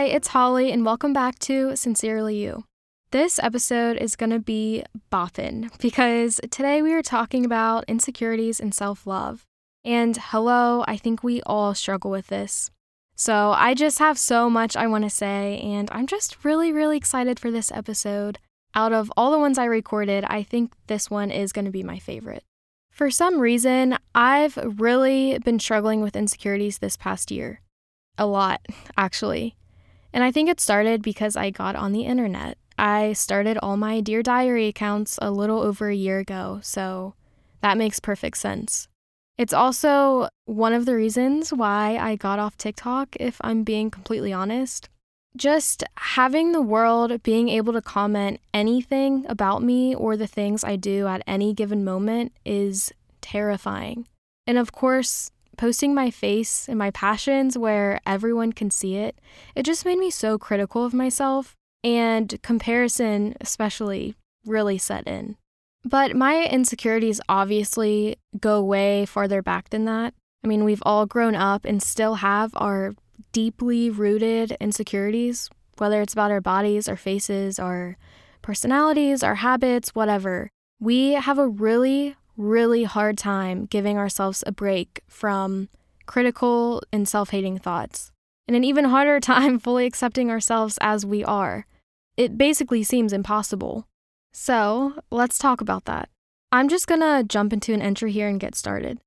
Hi, it's Holly, and welcome back to Sincerely You. This episode is going to be boffin because today we are talking about insecurities and self love. And hello, I think we all struggle with this. So I just have so much I want to say, and I'm just really, really excited for this episode. Out of all the ones I recorded, I think this one is going to be my favorite. For some reason, I've really been struggling with insecurities this past year. A lot, actually. And I think it started because I got on the internet. I started all my Dear Diary accounts a little over a year ago, so that makes perfect sense. It's also one of the reasons why I got off TikTok, if I'm being completely honest. Just having the world being able to comment anything about me or the things I do at any given moment is terrifying. And of course, posting my face and my passions where everyone can see it, it just made me so critical of myself, and comparison, especially, really set in. But my insecurities obviously go way farther back than that. I mean, we've all grown up and still have our deeply rooted insecurities, whether it's about our bodies, our faces, our personalities, our habits, whatever. We have a really, really hard time giving ourselves a break from critical and self hating thoughts, and an even harder time fully accepting ourselves as we are. It basically seems impossible. So, let's talk about that. I'm just gonna jump into an entry here and get started.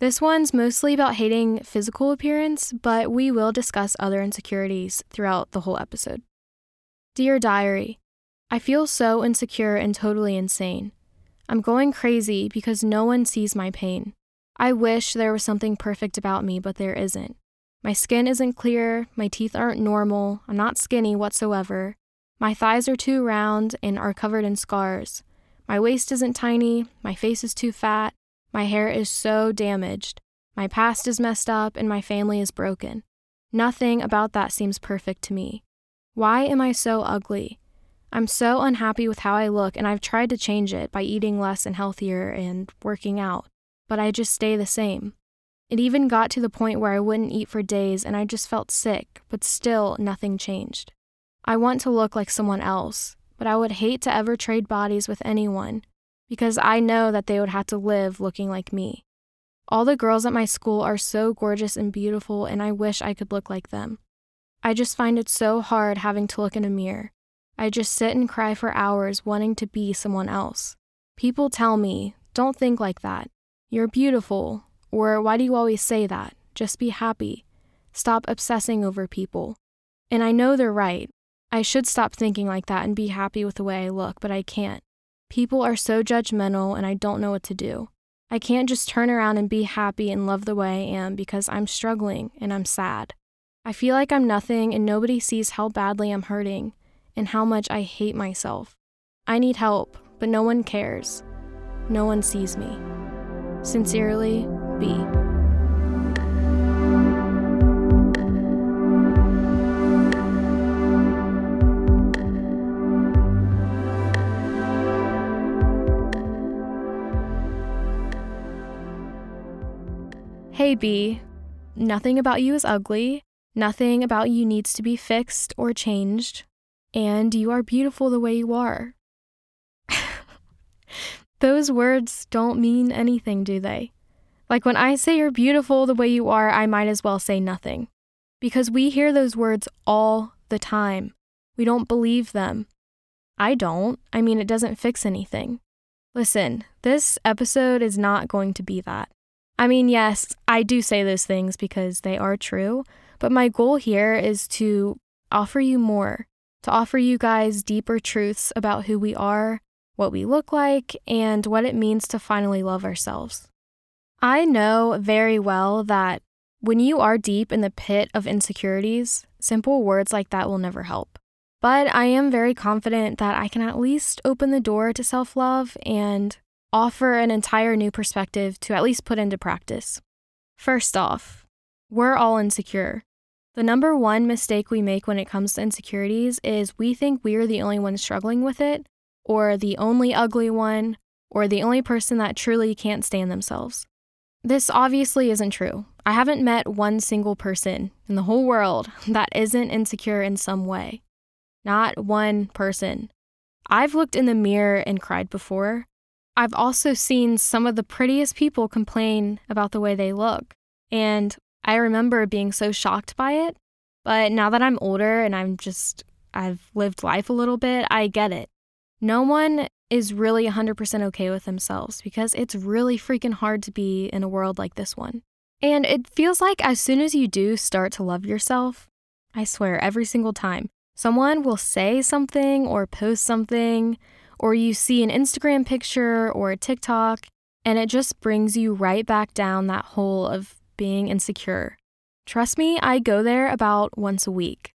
This one's mostly about hating physical appearance, but we will discuss other insecurities throughout the whole episode. Dear Diary, I feel so insecure and totally insane. I'm going crazy because no one sees my pain. I wish there was something perfect about me, but there isn't. My skin isn't clear, my teeth aren't normal, I'm not skinny whatsoever, my thighs are too round and are covered in scars. My waist isn't tiny, my face is too fat, my hair is so damaged. My past is messed up and my family is broken. Nothing about that seems perfect to me. Why am I so ugly? I'm so unhappy with how I look, and I've tried to change it by eating less and healthier and working out, but I just stay the same. It even got to the point where I wouldn't eat for days and I just felt sick, but still nothing changed. I want to look like someone else, but I would hate to ever trade bodies with anyone because I know that they would have to live looking like me. All the girls at my school are so gorgeous and beautiful, and I wish I could look like them. I just find it so hard having to look in a mirror. I just sit and cry for hours wanting to be someone else. People tell me, don't think like that. You're beautiful. Or why do you always say that? Just be happy. Stop obsessing over people. And I know they're right. I should stop thinking like that and be happy with the way I look, but I can't. People are so judgmental and I don't know what to do. I can't just turn around and be happy and love the way I am because I'm struggling and I'm sad. I feel like I'm nothing and nobody sees how badly I'm hurting and how much I hate myself. I need help, but no one cares. No one sees me. Sincerely, B. Hey B, nothing about you is ugly, nothing about you needs to be fixed or changed, and you are beautiful the way you are. Those words don't mean anything, do they? Like when I say you're beautiful the way you are, I might as well say nothing. Because we hear those words all the time. We don't believe them. I don't. I mean, it doesn't fix anything. Listen, this episode is not going to be that. I mean, yes, I do say those things because they are true, but my goal here is to offer you more, to offer you guys deeper truths about who we are, what we look like, and what it means to finally love ourselves. I know very well that when you are deep in the pit of insecurities, simple words like that will never help. But I am very confident that I can at least open the door to self love and offer an entire new perspective to at least put into practice. First off, we're all insecure. The number one mistake we make when it comes to insecurities is we think we're the only one struggling with it, or the only ugly one, or the only person that truly can't stand themselves. This obviously isn't true. I haven't met one single person in the whole world that isn't insecure in some way. Not one person. I've looked in the mirror and cried before. I've also seen some of the prettiest people complain about the way they look. And I remember being so shocked by it. But now that I'm older and I'm just, I've lived life a little bit, I get it. No one is really 100% okay with themselves because it's really freaking hard to be in a world like this one. And it feels like as soon as you do start to love yourself, I swear, every single time, someone will say something or post something, or you see an Instagram picture or a TikTok, and it just brings you right back down that hole of being insecure. Trust me, I go there about once a week.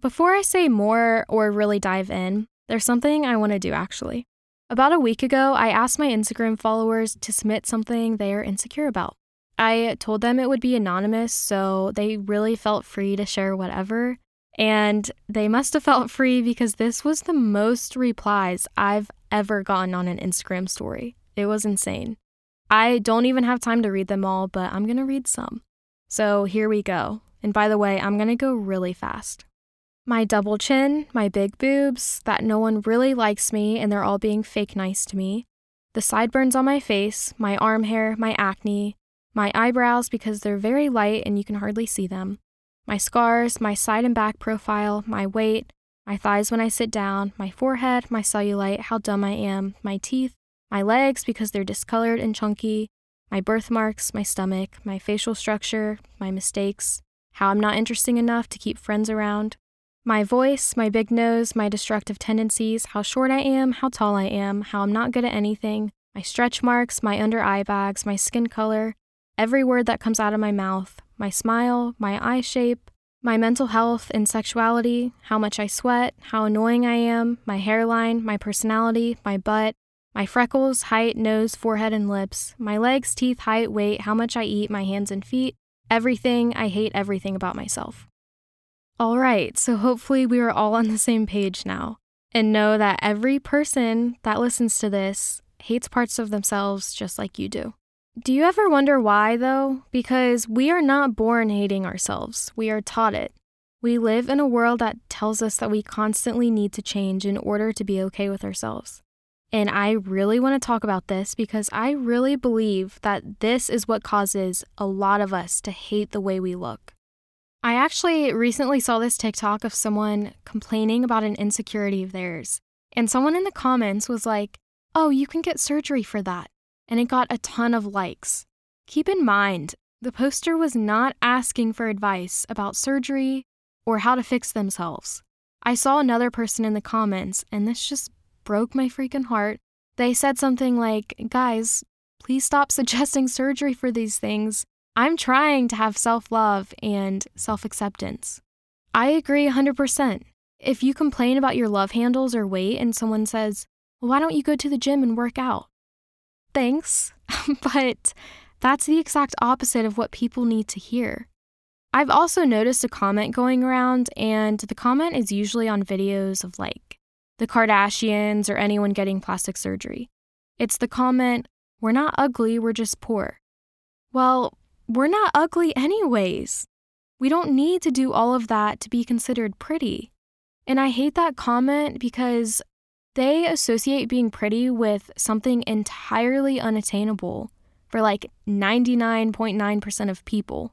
Before I say more or really dive in, there's something I want to do actually. About a week ago, I asked my Instagram followers to submit something they are insecure about. I told them it would be anonymous, so they really felt free to share whatever. And they must have felt free because this was the most replies I've ever gotten on an Instagram story. It was insane. I don't even have time to read them all, but I'm going to read some. So here we go. And by the way, I'm going to go really fast. My double chin, my big boobs, that no one really likes me and they're all being fake nice to me, the sideburns on my face, my arm hair, my acne, my eyebrows because they're very light and you can hardly see them, my scars, my side and back profile, my weight, my thighs when I sit down, my forehead, my cellulite, how dumb I am, my teeth, my legs because they're discolored and chunky, my birthmarks, my stomach, my facial structure, my mistakes, how I'm not interesting enough to keep friends around, my voice, my big nose, my destructive tendencies, how short I am, how tall I am, how I'm not good at anything, my stretch marks, my under eye bags, my skin color, every word that comes out of my mouth, my smile, my eye shape, my mental health and sexuality, how much I sweat, how annoying I am, my hairline, my personality, my butt, my freckles, height, nose, forehead, and lips, my legs, teeth, height, weight, how much I eat, my hands and feet, everything. I hate everything about myself. All right, so hopefully we are all on the same page now and know that every person that listens to this hates parts of themselves just like you do. Do you ever wonder why, though? Because we are not born hating ourselves, we are taught it. We live in a world that tells us that we constantly need to change in order to be okay with ourselves. And I really want to talk about this because I really believe that this is what causes a lot of us to hate the way we look. I actually recently saw this TikTok of someone complaining about an insecurity of theirs. And someone in the comments was like, Oh, you can get surgery for that and it got a ton of likes. Keep in mind, the poster was not asking for advice about surgery or how to fix themselves. I saw another person in the comments, and this just broke my freaking heart. They said something like, Guys, please stop suggesting surgery for these things. I'm trying to have self love and self acceptance. I agree 100%. If you complain about your love handles or weight and someone says, well, Why don't you go to the gym and work out? thanks, but that's the exact opposite of what people need to hear. I've also noticed a comment going around, and the comment is usually on videos of like the Kardashians or anyone getting plastic surgery. It's the comment, We're not ugly, we're just poor. Well, we're not ugly anyways. We don't need to do all of that to be considered pretty. And I hate that comment because they associate being pretty with something entirely unattainable for like 99.9% of people.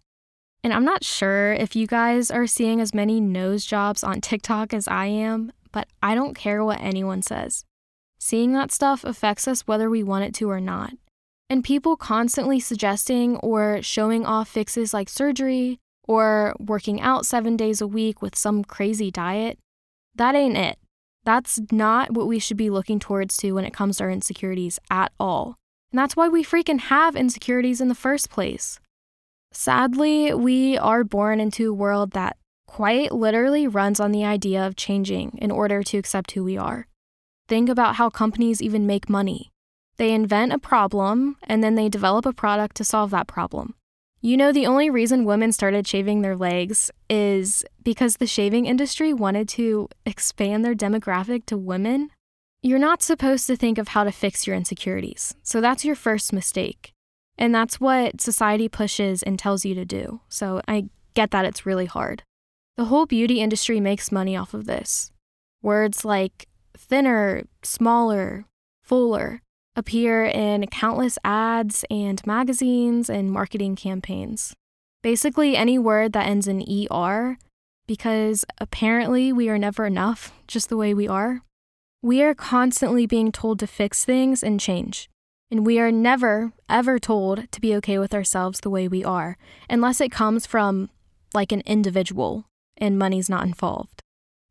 And I'm not sure if you guys are seeing as many nose jobs on TikTok as I am, but I don't care what anyone says. Seeing that stuff affects us whether we want it to or not. And people constantly suggesting or showing off fixes like surgery or working out seven days a week with some crazy diet, that ain't it. That's not what we should be looking towards to when it comes to our insecurities at all. And that's why we freaking have insecurities in the first place. Sadly, we are born into a world that quite literally runs on the idea of changing in order to accept who we are. Think about how companies even make money. They invent a problem and then they develop a product to solve that problem. You know, the only reason women started shaving their legs is because the shaving industry wanted to expand their demographic to women. You're not supposed to think of how to fix your insecurities, so that's your first mistake. And that's what society pushes and tells you to do. So I get that it's really hard. The whole beauty industry makes money off of this. Words like thinner, smaller, fuller appear in countless ads and magazines and marketing campaigns. Basically, any word that ends in ER, because apparently we are never enough just the way we are. We are constantly being told to fix things and change. And we are never, ever told to be okay with ourselves the way we are, unless it comes from like an individual and money's not involved.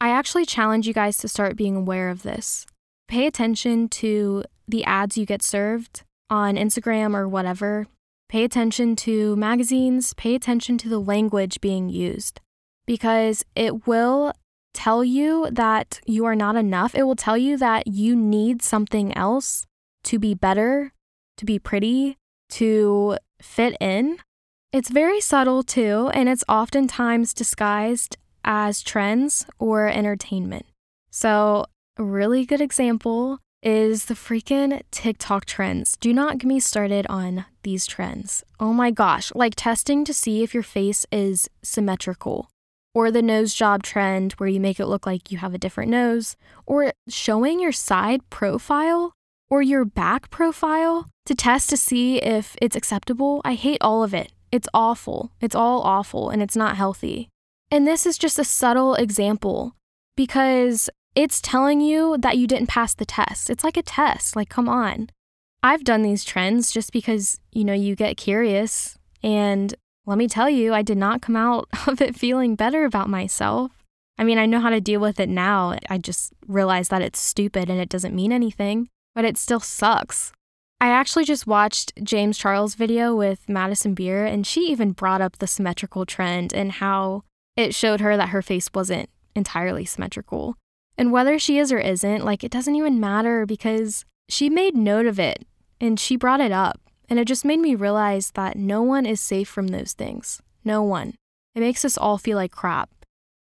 I actually challenge you guys to start being aware of this. Pay attention to the ads you get served on Instagram or whatever. Pay attention to magazines, pay attention to the language being used because it will tell you that you are not enough. It will tell you that you need something else to be better, to be pretty, to fit in. It's very subtle too, and it's oftentimes disguised as trends or entertainment. So, a really good example is the freaking TikTok trends. Do not get me started on these trends. Oh my gosh, like testing to see if your face is symmetrical, or the nose job trend where you make it look like you have a different nose, or showing your side profile or your back profile to test to see if it's acceptable. I hate all of it. It's awful. It's all awful and it's not healthy. And this is just a subtle example because it's telling you that you didn't pass the test. It's like a test. Like, come on. I've done these trends just because, you know, you get curious. And let me tell you, I did not come out of it feeling better about myself. I mean, I know how to deal with it now. I just realize that it's stupid and it doesn't mean anything but it still sucks. I actually just watched James Charles' video with Madison Beer, and she even brought up the symmetrical trend and how it showed her that her face wasn't entirely symmetrical. And whether she is or isn't, like, it doesn't even matter because she made note of it and she brought it up. And it just made me realize that no one is safe from those things. No one. It makes us all feel like crap.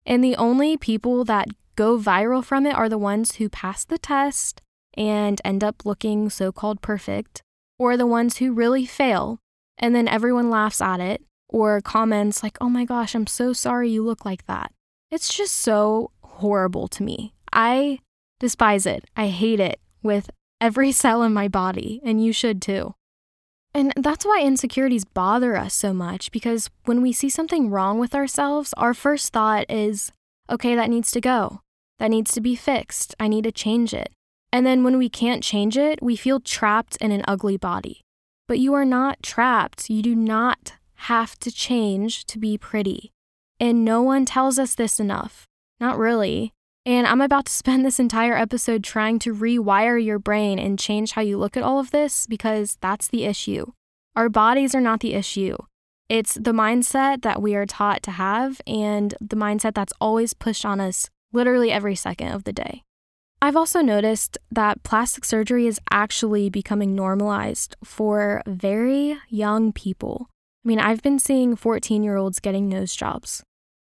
And the only people that go viral from it are the ones who pass the test and end up looking so called perfect, or the ones who really fail and then everyone laughs at it, or comments like, oh my gosh, I'm so sorry you look like that. It's just so horrible to me. I despise it. I hate it with every cell in my body, and you should too. And that's why insecurities bother us so much because when we see something wrong with ourselves, our first thought is, okay, that needs to go. That needs to be fixed. I need to change it. And then when we can't change it, we feel trapped in an ugly body. But you are not trapped. You do not have to change to be pretty. And no one tells us this enough. Not really. And I'm about to spend this entire episode trying to rewire your brain and change how you look at all of this because that's the issue. Our bodies are not the issue. It's the mindset that we are taught to have and the mindset that's always pushed on us literally every second of the day. I've also noticed that plastic surgery is actually becoming normalized for very young people. I mean, I've been seeing 14 year olds getting nose jobs,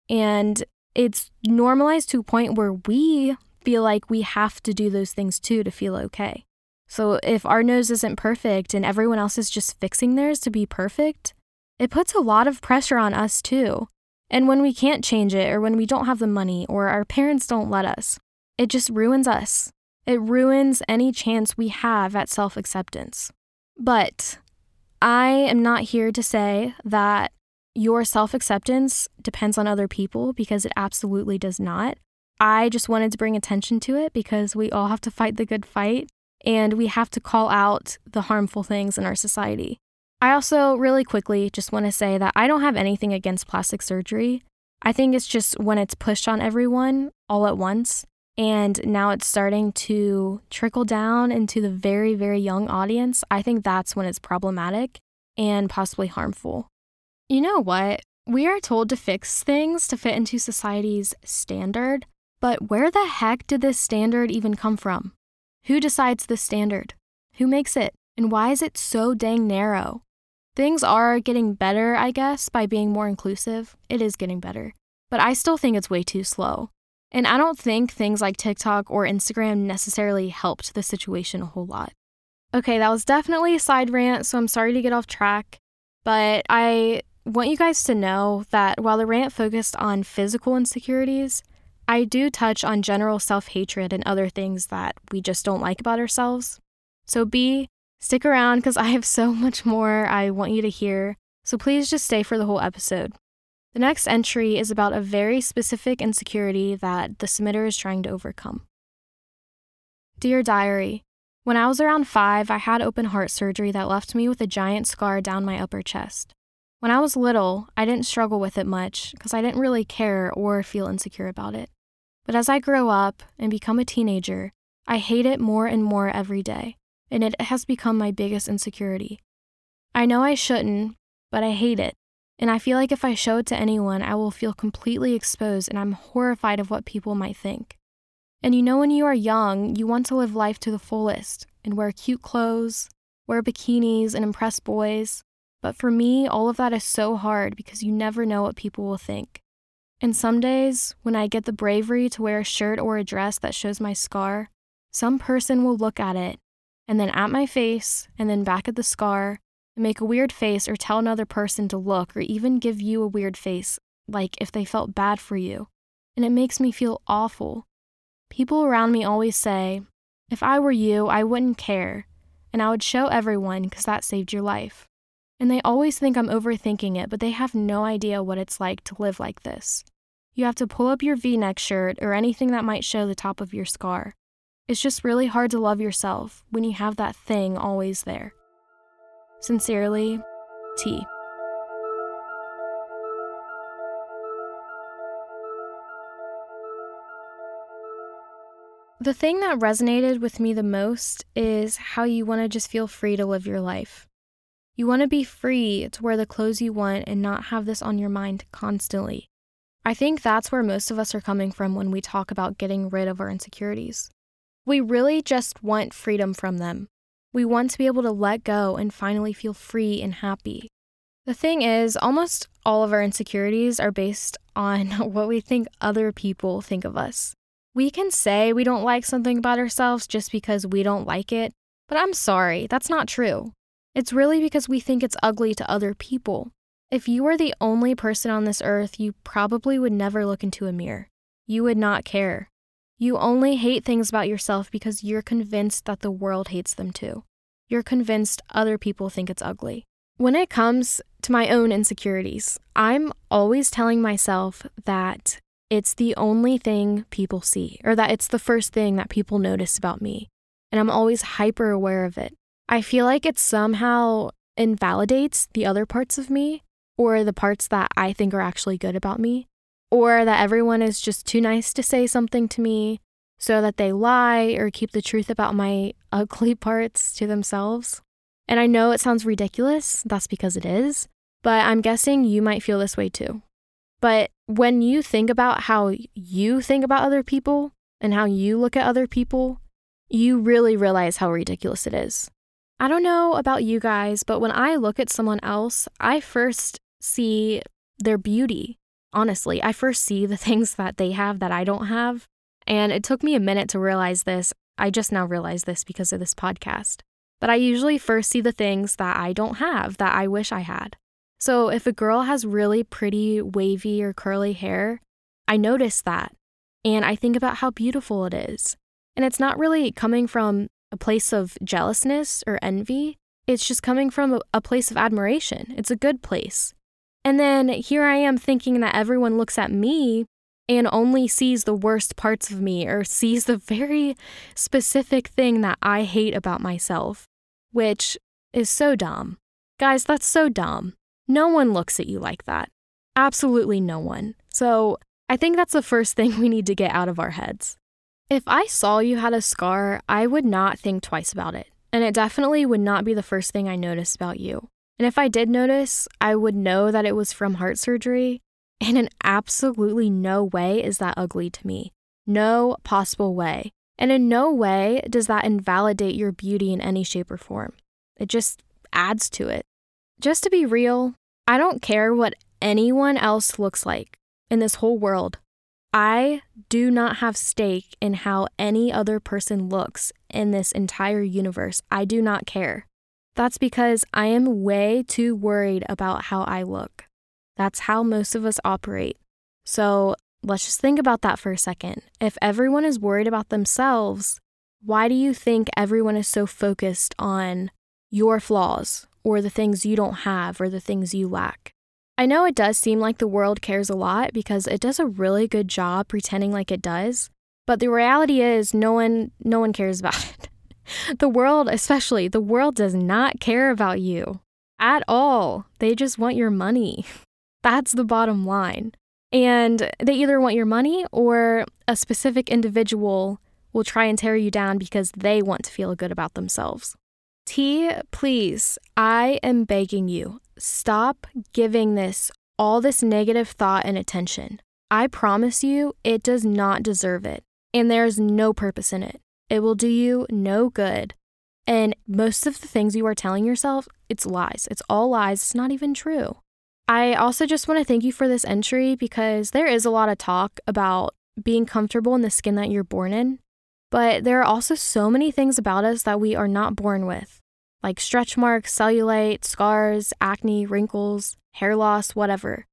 and it's normalized to a point where we feel like we have to do those things too to feel okay. So if our nose isn't perfect and everyone else is just fixing theirs to be perfect, it puts a lot of pressure on us too. And when we can't change it, or when we don't have the money, or our parents don't let us, it just ruins us. It ruins any chance we have at self acceptance. But I am not here to say that your self acceptance depends on other people because it absolutely does not. I just wanted to bring attention to it because we all have to fight the good fight and we have to call out the harmful things in our society. I also, really quickly, just want to say that I don't have anything against plastic surgery. I think it's just when it's pushed on everyone all at once and now it's starting to trickle down into the very, very young audience, I think that's when it's problematic and possibly harmful. You know what? We are told to fix things to fit into society's standard, but where the heck did this standard even come from? Who decides the standard? Who makes it? And why is it so dang narrow? Things are getting better, I guess, by being more inclusive. It is getting better. But I still think it's way too slow. And I don't think things like TikTok or Instagram necessarily helped the situation a whole lot. Okay, that was definitely a side rant, so I'm sorry to get off track. But I want you guys to know that while the rant focused on physical insecurities, I do touch on general self hatred and other things that we just don't like about ourselves. So, B, stick around because I have so much more I want you to hear. So, please just stay for the whole episode. The next entry is about a very specific insecurity that the submitter is trying to overcome. Dear Diary, when I was around five, I had open heart surgery that left me with a giant scar down my upper chest. When I was little, I didn't struggle with it much because I didn't really care or feel insecure about it. But as I grow up and become a teenager, I hate it more and more every day, and it has become my biggest insecurity. I know I shouldn't, but I hate it, and I feel like if I show it to anyone, I will feel completely exposed and I'm horrified of what people might think. And you know, when you are young, you want to live life to the fullest and wear cute clothes, wear bikinis, and impress boys. But for me, all of that is so hard because you never know what people will think. And some days, when I get the bravery to wear a shirt or a dress that shows my scar, some person will look at it, and then at my face, and then back at the scar, and make a weird face or tell another person to look or even give you a weird face, like if they felt bad for you. And it makes me feel awful People around me always say, if I were you, I wouldn't care, and I would show everyone because that saved your life. And they always think I'm overthinking it, but they have no idea what it's like to live like this. You have to pull up your v neck shirt or anything that might show the top of your scar. It's just really hard to love yourself when you have that thing always there. Sincerely, T. The thing that resonated with me the most is how you want to just feel free to live your life. You want to be free to wear the clothes you want and not have this on your mind constantly. I think that's where most of us are coming from when we talk about getting rid of our insecurities. We really just want freedom from them. We want to be able to let go and finally feel free and happy. The thing is, almost all of our insecurities are based on what we think other people think of us. We can say we don't like something about ourselves just because we don't like it, but I'm sorry, that's not true. It's really because we think it's ugly to other people. If you were the only person on this earth, you probably would never look into a mirror. You would not care. You only hate things about yourself because you're convinced that the world hates them too. You're convinced other people think it's ugly. When it comes to my own insecurities, I'm always telling myself that it's the only thing people see, or that it's the first thing that people notice about me. And I'm always hyper aware of it. I feel like it somehow invalidates the other parts of me, or the parts that I think are actually good about me, or that everyone is just too nice to say something to me so that they lie or keep the truth about my ugly parts to themselves. And I know it sounds ridiculous, that's because it is, but I'm guessing you might feel this way too. But when you think about how you think about other people and how you look at other people, you really realize how ridiculous it is. I don't know about you guys, but when I look at someone else, I first see their beauty. Honestly, I first see the things that they have that I don't have. And it took me a minute to realize this. I just now realized this because of this podcast. But I usually first see the things that I don't have that I wish I had. So if a girl has really pretty, wavy, or curly hair, I notice that. And I think about how beautiful it is. And it's not really coming from a place of jealousness or envy, it's just coming from a place of admiration. It's a good place. And then here I am thinking that everyone looks at me and only sees the worst parts of me or sees the very specific thing that I hate about myself, which is so dumb. Guys, that's so dumb. No one looks at you like that. Absolutely no one. So I think that's the first thing we need to get out of our heads. If I saw you had a scar, I would not think twice about it. And it definitely would not be the first thing I noticed about you. And if I did notice, I would know that it was from heart surgery. And in absolutely no way is that ugly to me. No possible way. And in no way does that invalidate your beauty in any shape or form. It just adds to it. Just to be real, I don't care what anyone else looks like in this whole world. I do not have stake in how any other person looks in this entire universe. I do not care. That's because I am way too worried about how I look. That's how most of us operate. So let's just think about that for a second. If everyone is worried about themselves, why do you think everyone is so focused on your flaws or the things you don't have or the things you lack? I know it does seem like the world cares a lot because it does a really good job pretending like it does, but the reality is no one no one cares about it. The world, especially, the world does not care about you at all. They just want your money. That's the bottom line. And they either want your money or a specific individual will try and tear you down because they want to feel good about themselves. T, please, I am begging you, stop giving this all this negative thought and attention. I promise you, it does not deserve it, and there's no purpose in it. It will do you no good. And most of the things you are telling yourself, it's lies. It's all lies. It's not even true. I also just want to thank you for this entry because there is a lot of talk about being comfortable in the skin that you're born in. But there are also so many things about us that we are not born with, like stretch marks, cellulite, scars, acne, wrinkles, hair loss, whatever.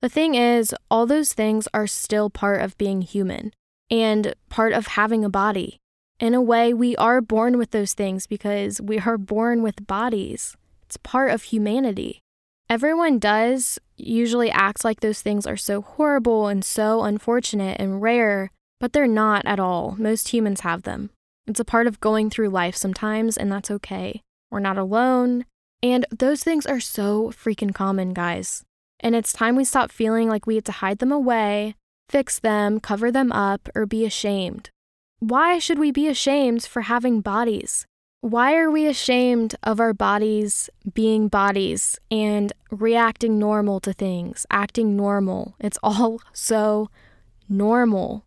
The thing is, all those things are still part of being human and part of having a body. In a way, we are born with those things because we are born with bodies. It's part of humanity. Everyone does usually act like those things are so horrible and so unfortunate and rare but they're not at all. Most humans have them. It's a part of going through life sometimes, and that's okay. We're not alone. And those things are so freaking common, guys. And it's time we stop feeling like we have to hide them away, fix them, cover them up, or be ashamed. Why should we be ashamed for having bodies? Why are we ashamed of our bodies being bodies and reacting normal to things, acting normal? It's all so normal.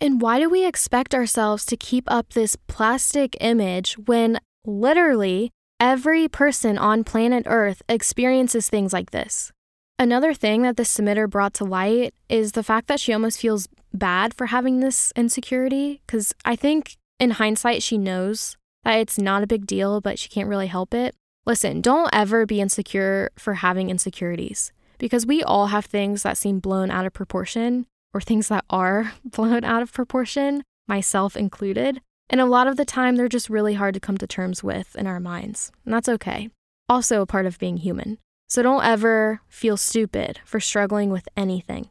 And why do we expect ourselves to keep up this plastic image when literally every person on planet Earth experiences things like this? Another thing that the submitter brought to light is the fact that she almost feels bad for having this insecurity, because I think in hindsight, she knows that it's not a big deal, but she can't really help it. Listen, don't ever be insecure for having insecurities because we all have things that seem blown out of proportion or things that are blown out of proportion, myself included. And a lot of the time, they're just really hard to come to terms with in our minds. And that's okay. Also, a part of being human. So don't ever feel stupid for struggling with anything.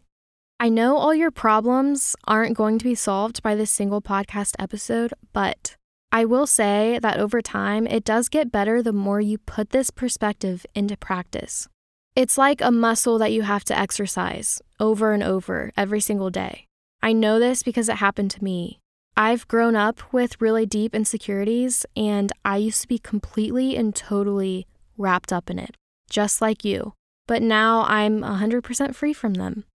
I know all your problems aren't going to be solved by this single podcast episode, but I will say that over time, it does get better the more you put this perspective into practice. It's like a muscle that you have to exercise over and over every single day. I know this because it happened to me. I've grown up with really deep insecurities, and I used to be completely and totally wrapped up in it, just like you. But now I'm 100% free from them.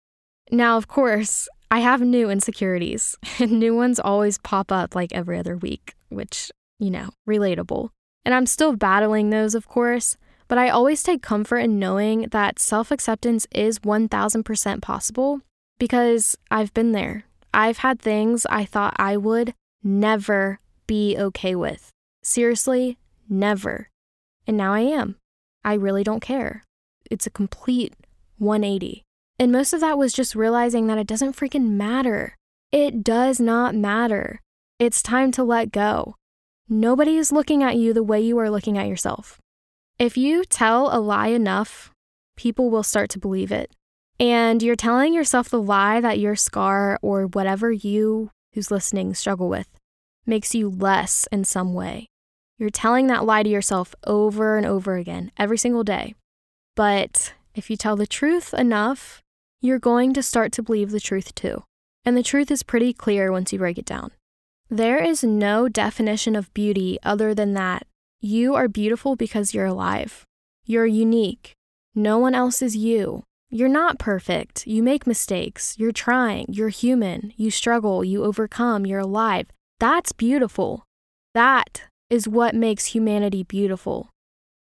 Now, of course, I have new insecurities, and new ones always pop up like every other week, which, you know, relatable. And I'm still battling those, of course, but I always take comfort in knowing that self acceptance is 1000% possible because I've been there. I've had things I thought I would never be okay with. Seriously, never. And now I am. I really don't care. It's a complete 180. And most of that was just realizing that it doesn't freaking matter. It does not matter. It's time to let go. Nobody is looking at you the way you are looking at yourself. If you tell a lie enough, people will start to believe it. And you're telling yourself the lie that your scar or whatever you who's listening struggle with makes you less in some way. You're telling that lie to yourself over and over again every single day. But if you tell the truth enough, you're going to start to believe the truth too. And the truth is pretty clear once you break it down. There is no definition of beauty other than that you are beautiful because you're alive. You're unique. No one else is you. You're not perfect. You make mistakes. You're trying. You're human. You struggle. You overcome. You're alive. That's beautiful. That is what makes humanity beautiful.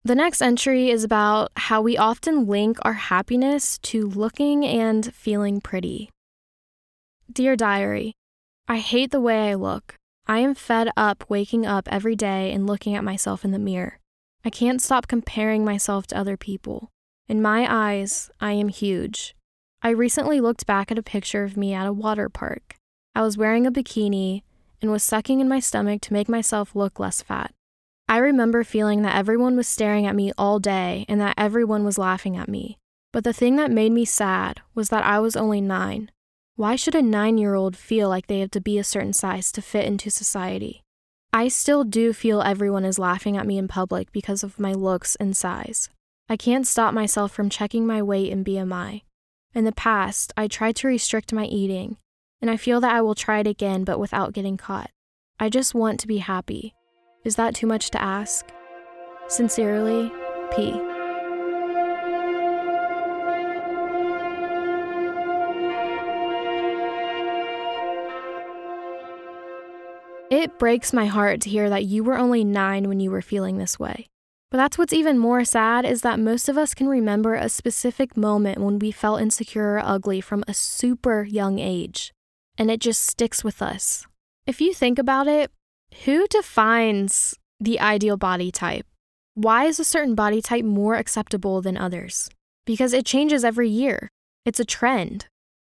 The next entry is about how we often link our happiness to looking and feeling pretty. Dear Diary, I hate the way I look. I am fed up waking up every day and looking at myself in the mirror. I can't stop comparing myself to other people. In my eyes, I am huge. I recently looked back at a picture of me at a water park. I was wearing a bikini and was sucking in my stomach to make myself look less fat. I remember feeling that everyone was staring at me all day and that everyone was laughing at me. But the thing that made me sad was that I was only nine. Why should a nine year old feel like they have to be a certain size to fit into society? I still do feel everyone is laughing at me in public because of my looks and size. I can't stop myself from checking my weight and BMI. In the past, I tried to restrict my eating, and I feel that I will try it again but without getting caught. I just want to be happy. Is that too much to ask? Sincerely, P. It breaks my heart to hear that you were only nine when you were feeling this way. But that's what's even more sad is that most of us can remember a specific moment when we felt insecure or ugly from a super young age, and it just sticks with us. If you think about it, who defines the ideal body type? Why is a certain body type more acceptable than others? Because it changes every year. It's a trend.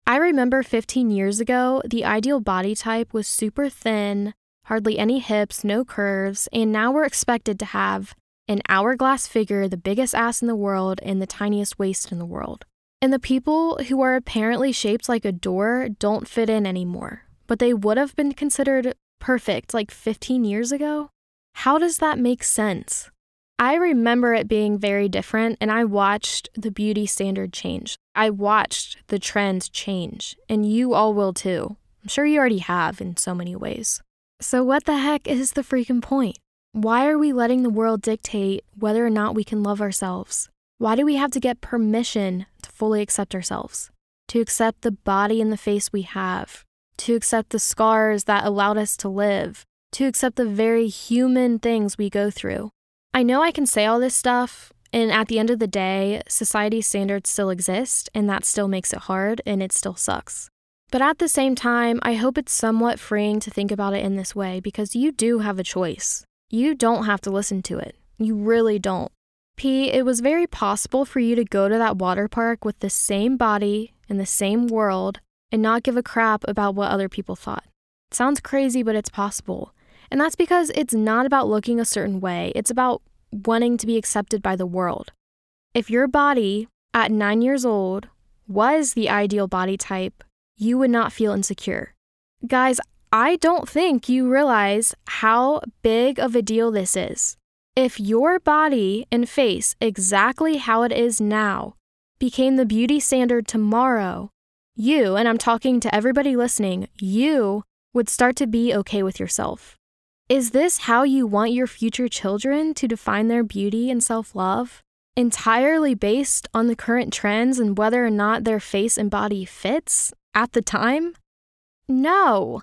I remember 15 years ago, the ideal body type was super thin, hardly any hips, no curves, and now we're expected to have an hourglass figure, the biggest ass in the world, and the tiniest waist in the world. And the people who are apparently shaped like a door don't fit in anymore, but they would have been considered perfect like 15 years ago? How does that make sense? I remember it being very different, and I watched the beauty standard change. I watched the trends change, and you all will too. I'm sure you already have in so many ways. So, what the heck is the freaking point? Why are we letting the world dictate whether or not we can love ourselves? Why do we have to get permission fully accept ourselves? To accept the body and the face we have? To accept the scars that allowed us to live? To accept the very human things we go through? I know I can say all this stuff, and at the end of the day, society's standards still exist, and that still makes it hard and it still sucks. But at the same time, I hope it's somewhat freeing to think about it in this way because you do have a choice. You don't have to listen to it. You really don't. P, it was very possible for you to go to that water park with the same body in the same world and not give a crap about what other people thought. It sounds crazy, but it's possible. And that's because it's not about looking a certain way, it's about wanting to be accepted by the world. If your body at nine years old was the ideal body type, you would not feel insecure. Guys, I don't think you realize how big of a deal this is. If your body and face, exactly how it is now, became the beauty standard tomorrow, you, and I'm talking to everybody listening, you would start to be okay with yourself. Is this how you want your future children to define their beauty and self love? Entirely based on the current trends and whether or not their face and body fits at the time? No.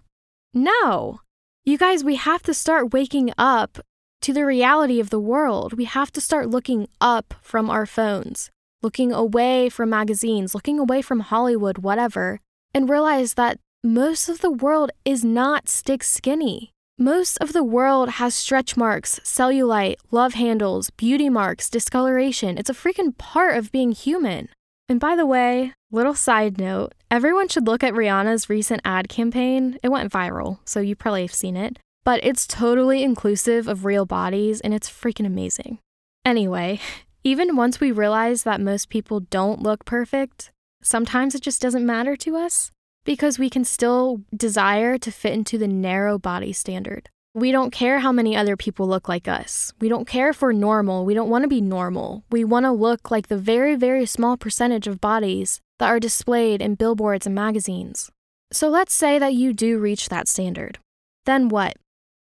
No. You guys, we have to start waking up to the reality of the world. We have to start looking up from our phones, looking away from magazines, looking away from Hollywood, whatever, and realize that most of the world is not stick skinny. Most of the world has stretch marks, cellulite, love handles, beauty marks, discoloration. It's a freaking part of being human. And by the way, little side note everyone should look at Rihanna's recent ad campaign. It went viral, so you probably have seen it. But it's totally inclusive of real bodies and it's freaking amazing. Anyway, even once we realize that most people don't look perfect, sometimes it just doesn't matter to us because we can still desire to fit into the narrow body standard. We don't care how many other people look like us. We don't care if we're normal. We don't want to be normal. We want to look like the very, very small percentage of bodies that are displayed in billboards and magazines. So let's say that you do reach that standard. Then what?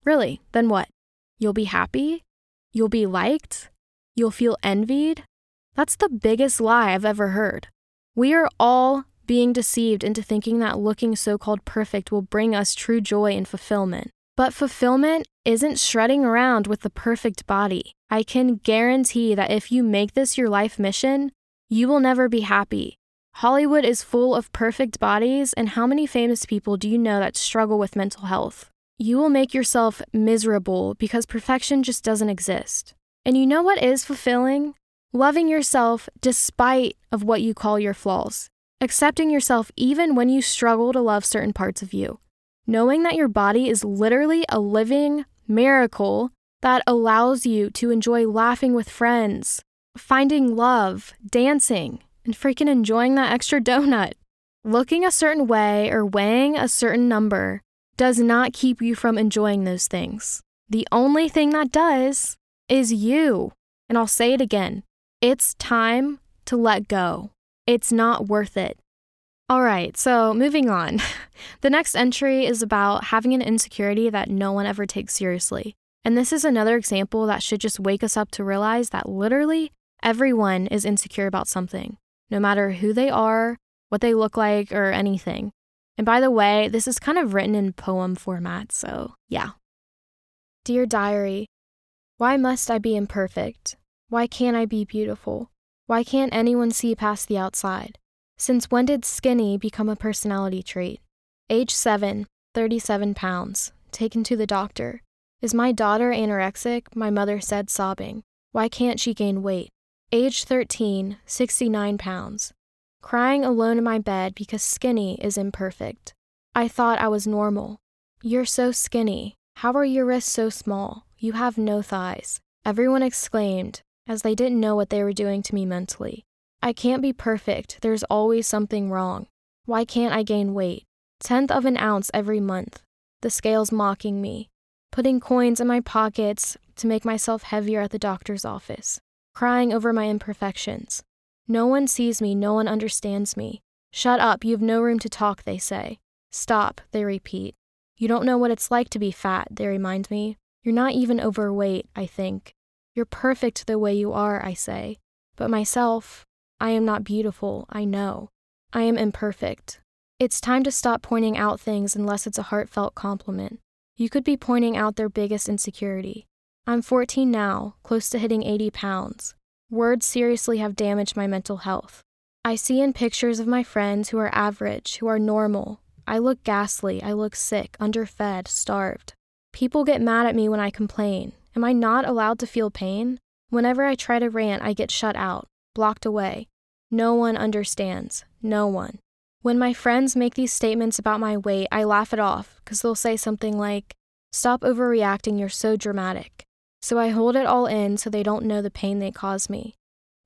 Really, then what? You'll be happy? You'll be liked? You'll feel envied? That's the biggest lie I've ever heard. We are all being deceived into thinking that looking so called perfect will bring us true joy and fulfillment. But fulfillment isn't shredding around with the perfect body. I can guarantee that if you make this your life mission, you will never be happy. Hollywood is full of perfect bodies, and how many famous people do you know that struggle with mental health? You will make yourself miserable because perfection just doesn't exist. And you know what is fulfilling? Loving yourself despite of what you call your flaws. Accepting yourself even when you struggle to love certain parts of you. Knowing that your body is literally a living miracle that allows you to enjoy laughing with friends, finding love, dancing, and freaking enjoying that extra donut. Looking a certain way or weighing a certain number does not keep you from enjoying those things. The only thing that does is you. And I'll say it again it's time to let go. It's not worth it. All right, so moving on. the next entry is about having an insecurity that no one ever takes seriously. And this is another example that should just wake us up to realize that literally everyone is insecure about something, no matter who they are, what they look like, or anything. And by the way, this is kind of written in poem format, so yeah. Dear Diary, why must I be imperfect? Why can't I be beautiful? Why can't anyone see past the outside? Since when did skinny become a personality trait? Age 7, 37 pounds, taken to the doctor. Is my daughter anorexic? My mother said, sobbing. Why can't she gain weight? Age 13, 69 pounds crying alone in my bed because skinny is imperfect. I thought I was normal. You're so skinny. How are your wrists so small? You have no thighs. Everyone exclaimed, as they didn't know what they were doing to me mentally. I can't be perfect. There's always something wrong. Why can't I gain weight? Tenth of an ounce every month. The scales mocking me. Putting coins in my pockets to make myself heavier at the doctor's office. Crying over my imperfections. No one sees me, no one understands me. Shut up, you have no room to talk, they say. Stop, they repeat. You don't know what it's like to be fat, they remind me. You're not even overweight, I think. You're perfect the way you are, I say. But myself, I am not beautiful, I know. I am imperfect. It's time to stop pointing out things unless it's a heartfelt compliment. You could be pointing out their biggest insecurity. I'm 14 now, close to hitting 80 pounds. Words seriously have damaged my mental health. I see in pictures of my friends who are average, who are normal. I look ghastly, I look sick, underfed, starved. People get mad at me when I complain. Am I not allowed to feel pain? Whenever I try to rant, I get shut out, blocked away. No one understands. No one. When my friends make these statements about my weight, I laugh it off because they'll say something like, Stop overreacting, you're so dramatic so I hold it all in so they don't know the pain they cause me.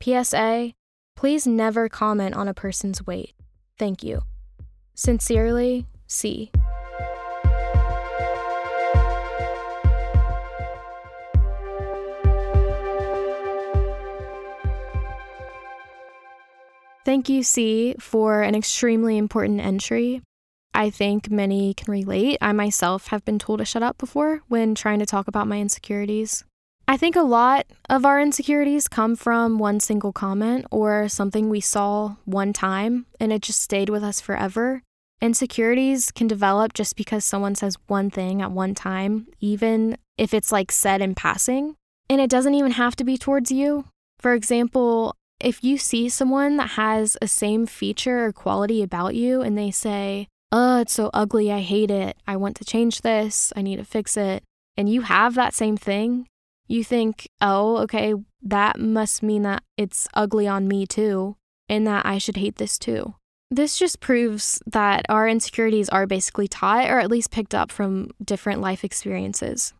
PSA Please never comment on a person's weight. Thank you. Sincerely, C. Thank you, C, for an extremely important entry. I think many can relate. I myself have been told to shut up before when trying to talk about my insecurities. I think a lot of our insecurities come from one single comment or something we saw one time and it just stayed with us forever. Insecurities can develop just because someone says one thing at one time, even if it's like said in passing. And it doesn't even have to be towards you. For example, if you see someone that has a same feature or quality about you and they say, oh, it's so ugly. I hate it. I want to change this. I need to fix it. And you have that same thing, you think, oh, okay, that must mean that it's ugly on me too, and that I should hate this too. This just proves that our insecurities are basically taught or at least picked up from different life experiences.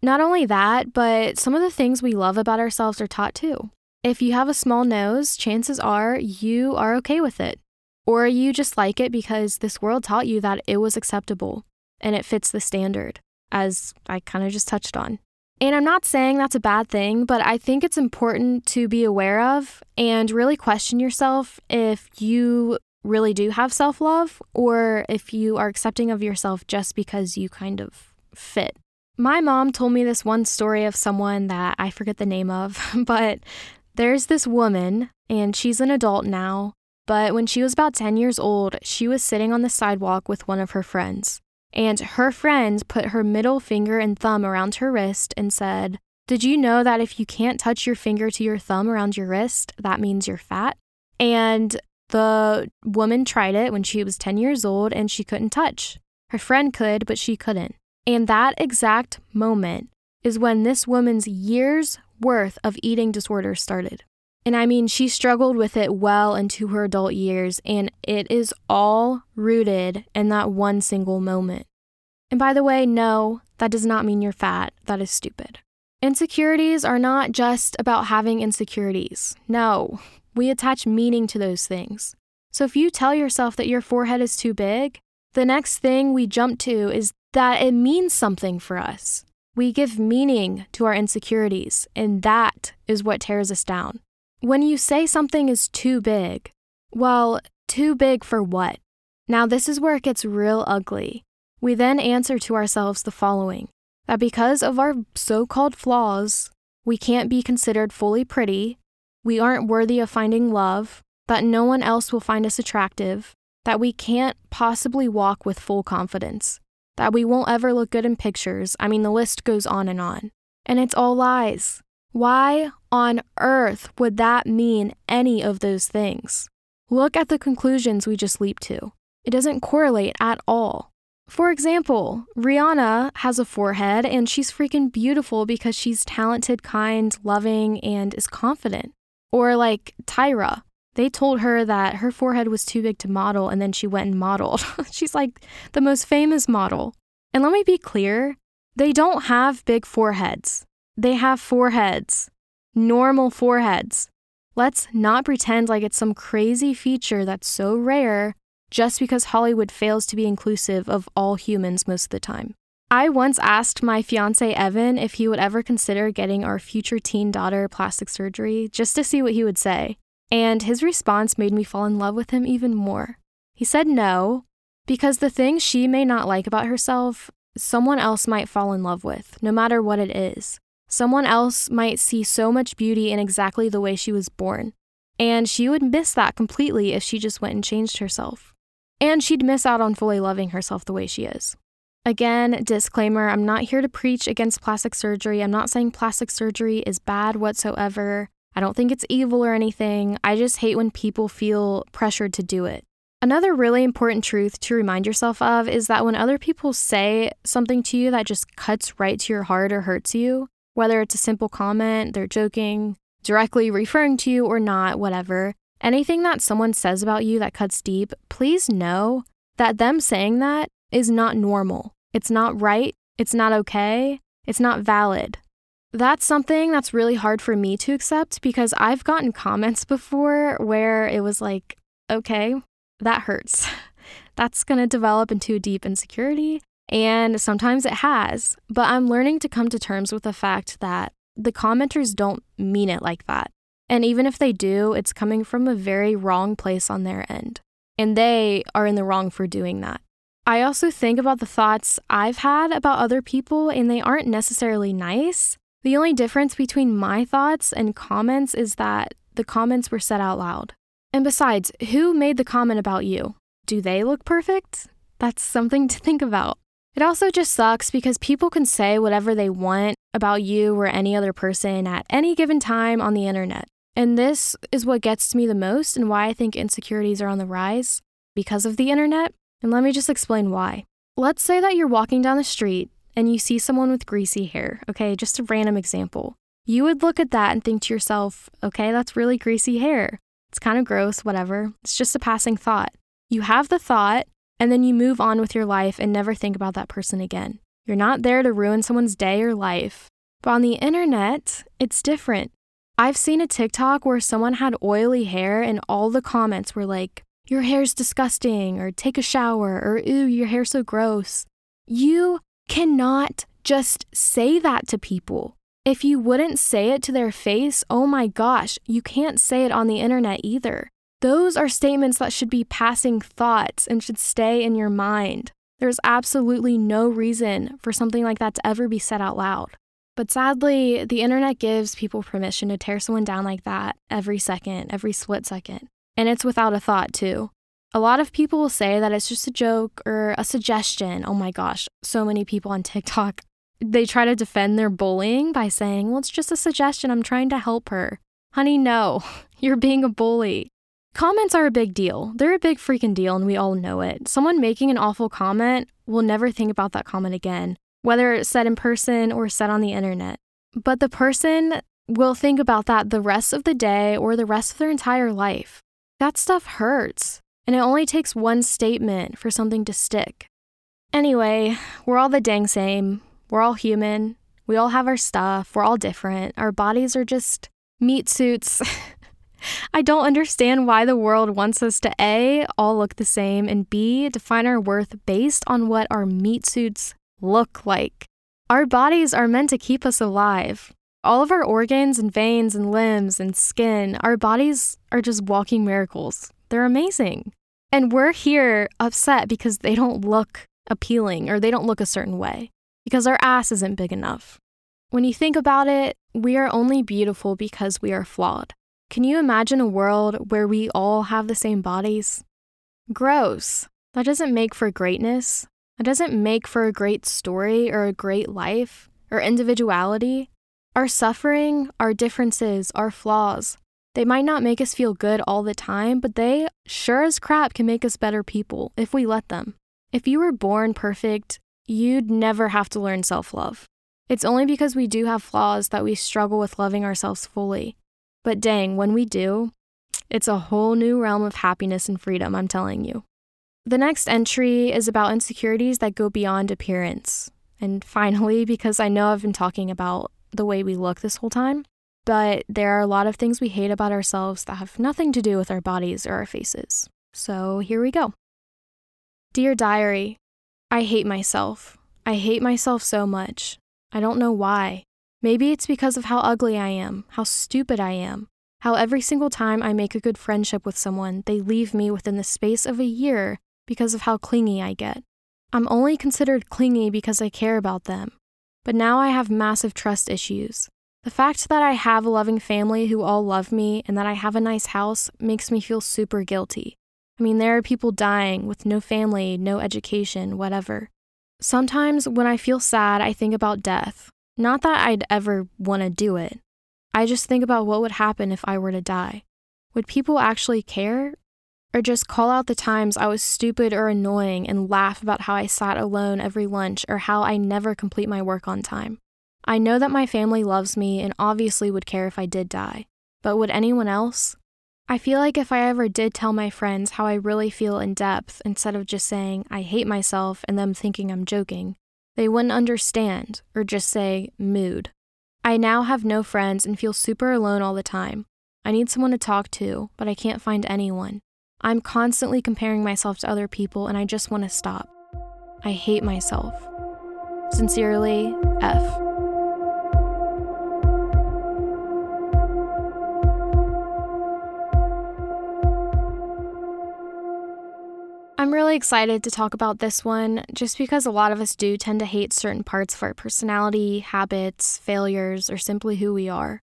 Not only that, but some of the things we love about ourselves are taught too. If you have a small nose, chances are you are okay with it. Or you just like it because this world taught you that it was acceptable and it fits the standard, as I kind of just touched on. And I'm not saying that's a bad thing, but I think it's important to be aware of and really question yourself if you really do have self love or if you are accepting of yourself just because you kind of fit. My mom told me this one story of someone that I forget the name of, but there's this woman, and she's an adult now, but when she was about 10 years old, she was sitting on the sidewalk with one of her friends. And her friend put her middle finger and thumb around her wrist and said, Did you know that if you can't touch your finger to your thumb around your wrist, that means you're fat? And The woman tried it when she was 10 years old and she couldn't touch. Her friend could, but she couldn't. And that exact moment is when this woman's years worth of eating disorders started. And I mean, she struggled with it well into her adult years, and it is all rooted in that one single moment. And by the way, no, that does not mean you're fat. That is stupid. Insecurities are not just about having insecurities. No, we attach meaning to those things. So if you tell yourself that your forehead is too big, the next thing we jump to is that it means something for us. We give meaning to our insecurities, and that is what tears us down. When you say something is too big, well, too big for what? Now, this is where it gets real ugly. We then answer to ourselves the following that because of our so called flaws, we can't be considered fully pretty, we aren't worthy of finding love, that no one else will find us attractive, that we can't possibly walk with full confidence, that we won't ever look good in pictures. I mean, the list goes on and on. And it's all lies. Why on earth would that mean any of those things? Look at the conclusions we just leaped to. It doesn't correlate at all. For example, Rihanna has a forehead and she's freaking beautiful because she's talented, kind, loving, and is confident. Or like Tyra, they told her that her forehead was too big to model and then she went and modeled. she's like the most famous model. And let me be clear they don't have big foreheads, they have foreheads, normal foreheads. Let's not pretend like it's some crazy feature that's so rare just because Hollywood fails to be inclusive of all humans most of the time. I once asked my fiance Evan if he would ever consider getting our future teen daughter plastic surgery just to see what he would say, and his response made me fall in love with him even more. He said no, because the thing she may not like about herself, someone else might fall in love with, no matter what it is. Someone else might see so much beauty in exactly the way she was born, and she would miss that completely if she just went and changed herself. And she'd miss out on fully loving herself the way she is. Again, disclaimer I'm not here to preach against plastic surgery. I'm not saying plastic surgery is bad whatsoever. I don't think it's evil or anything. I just hate when people feel pressured to do it. Another really important truth to remind yourself of is that when other people say something to you that just cuts right to your heart or hurts you, whether it's a simple comment, they're joking, directly referring to you or not, whatever, Anything that someone says about you that cuts deep, please know that them saying that is not normal. It's not right. It's not okay. It's not valid. That's something that's really hard for me to accept because I've gotten comments before where it was like, okay, that hurts. That's going to develop into a deep insecurity. And sometimes it has. But I'm learning to come to terms with the fact that the commenters don't mean it like that. And even if they do, it's coming from a very wrong place on their end. And they are in the wrong for doing that. I also think about the thoughts I've had about other people, and they aren't necessarily nice. The only difference between my thoughts and comments is that the comments were said out loud. And besides, who made the comment about you? Do they look perfect? That's something to think about. It also just sucks because people can say whatever they want about you or any other person at any given time on the internet. And this is what gets to me the most and why I think insecurities are on the rise because of the internet. And let me just explain why. Let's say that you're walking down the street and you see someone with greasy hair, okay, just a random example. You would look at that and think to yourself, okay, that's really greasy hair. It's kind of gross, whatever. It's just a passing thought. You have the thought, and then you move on with your life and never think about that person again. You're not there to ruin someone's day or life. But on the internet, it's different. I've seen a TikTok where someone had oily hair and all the comments were like, your hair's disgusting, or take a shower, or ooh, your hair's so gross. You cannot just say that to people. If you wouldn't say it to their face, oh my gosh, you can't say it on the internet either. Those are statements that should be passing thoughts and should stay in your mind. There's absolutely no reason for something like that to ever be said out loud. But sadly, the internet gives people permission to tear someone down like that every second, every split second. And it's without a thought, too. A lot of people will say that it's just a joke or a suggestion. Oh my gosh, so many people on TikTok. They try to defend their bullying by saying, well, it's just a suggestion. I'm trying to help her. Honey, no, you're being a bully. Comments are a big deal. They're a big freaking deal, and we all know it. Someone making an awful comment will never think about that comment again, whether it's said in person or said on the internet. But the person will think about that the rest of the day or the rest of their entire life. That stuff hurts, and it only takes one statement for something to stick. Anyway, we're all the dang same. We're all human. We all have our stuff. We're all different. Our bodies are just meat suits I don't understand why the world wants us to A, all look the same, and B, define our worth based on what our meat suits look like. Our bodies are meant to keep us alive. All of our organs and veins and limbs and skin, our bodies are just walking miracles. They're amazing. And we're here upset because they don't look appealing or they don't look a certain way, because our ass isn't big enough. When you think about it, we are only beautiful because we are flawed. Can you imagine a world where we all have the same bodies? Gross. That doesn't make for greatness. That doesn't make for a great story or a great life or individuality. Our suffering, our differences, our flaws, they might not make us feel good all the time, but they sure as crap can make us better people if we let them. If you were born perfect, you'd never have to learn self love. It's only because we do have flaws that we struggle with loving ourselves fully. But dang, when we do, it's a whole new realm of happiness and freedom, I'm telling you. The next entry is about insecurities that go beyond appearance. And finally, because I know I've been talking about the way we look this whole time, but there are a lot of things we hate about ourselves that have nothing to do with our bodies or our faces. So here we go. Dear Diary, I hate myself. I hate myself so much. I don't know why. Maybe it's because of how ugly I am, how stupid I am, how every single time I make a good friendship with someone, they leave me within the space of a year because of how clingy I get. I'm only considered clingy because I care about them. But now I have massive trust issues. The fact that I have a loving family who all love me and that I have a nice house makes me feel super guilty. I mean, there are people dying with no family, no education, whatever. Sometimes when I feel sad, I think about death, not that I'd ever want to do it. I just think about what would happen if I were to die. Would people actually care? Or just call out the times I was stupid or annoying and laugh about how I sat alone every lunch or how I never complete my work on time? I know that my family loves me and obviously would care if I did die. But would anyone else? I feel like if I ever did tell my friends how I really feel in depth instead of just saying I hate myself and them thinking I'm joking, they wouldn't understand or just say, mood. I now have no friends and feel super alone all the time. I need someone to talk to, but I can't find anyone. I'm constantly comparing myself to other people and I just want to stop. I hate myself. Sincerely, F. I'm really excited to talk about this one just because a lot of us do tend to hate certain parts of our personality, habits, failures, or simply who we are.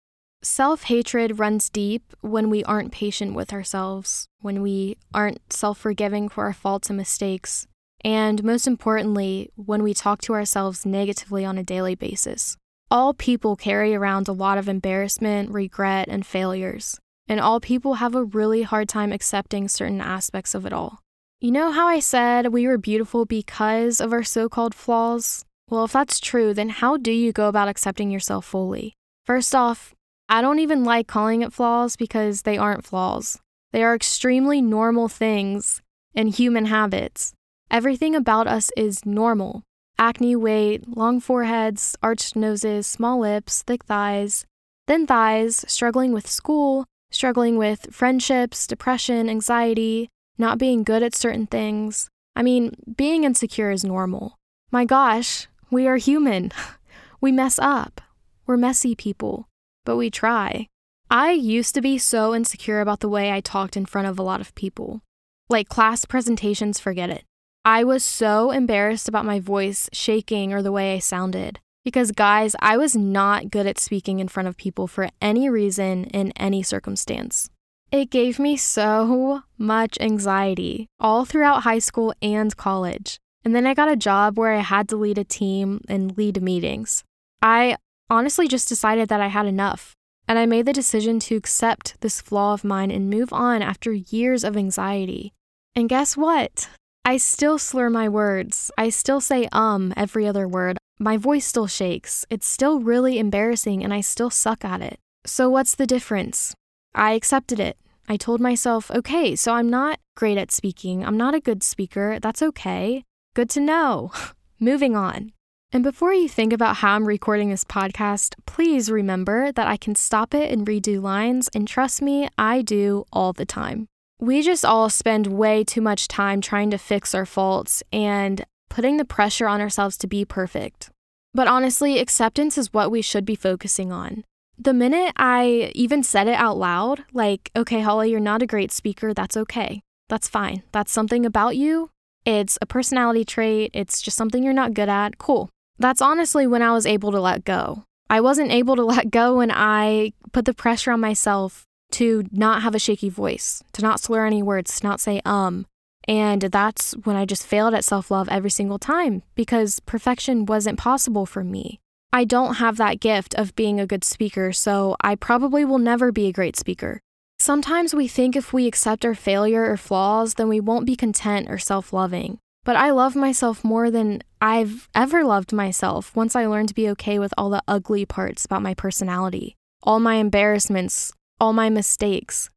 Self hatred runs deep when we aren't patient with ourselves, when we aren't self forgiving for our faults and mistakes, and most importantly, when we talk to ourselves negatively on a daily basis. All people carry around a lot of embarrassment, regret, and failures, and all people have a really hard time accepting certain aspects of it all. You know how I said we were beautiful because of our so called flaws? Well, if that's true, then how do you go about accepting yourself fully? First off, I don't even like calling it flaws because they aren't flaws. They are extremely normal things and human habits. Everything about us is normal acne, weight, long foreheads, arched noses, small lips, thick thighs, thin thighs, struggling with school, struggling with friendships, depression, anxiety, not being good at certain things. I mean, being insecure is normal. My gosh, we are human. we mess up. We're messy people, but we try. I used to be so insecure about the way I talked in front of a lot of people. Like class presentations, forget it. I was so embarrassed about my voice shaking or the way I sounded. Because, guys, I was not good at speaking in front of people for any reason in any circumstance. It gave me so much anxiety all throughout high school and college. And then I got a job where I had to lead a team and lead meetings. I honestly just decided that I had enough. And I made the decision to accept this flaw of mine and move on after years of anxiety. And guess what? I still slur my words. I still say um every other word. My voice still shakes. It's still really embarrassing and I still suck at it. So, what's the difference? I accepted it. I told myself, okay, so I'm not great at speaking. I'm not a good speaker. That's okay. Good to know. Moving on. And before you think about how I'm recording this podcast, please remember that I can stop it and redo lines, and trust me, I do all the time. We just all spend way too much time trying to fix our faults and putting the pressure on ourselves to be perfect. But honestly, acceptance is what we should be focusing on. The minute I even said it out loud, like, okay, Holly, you're not a great speaker, that's okay. That's fine. That's something about you. It's a personality trait. It's just something you're not good at. Cool. That's honestly when I was able to let go. I wasn't able to let go when I put the pressure on myself to not have a shaky voice, to not slur any words, to not say um. And that's when I just failed at self love every single time because perfection wasn't possible for me. I don't have that gift of being a good speaker, so I probably will never be a great speaker. Sometimes we think if we accept our failure or flaws, then we won't be content or self loving. But I love myself more than I've ever loved myself once I learned to be okay with all the ugly parts about my personality, all my embarrassments, all my mistakes.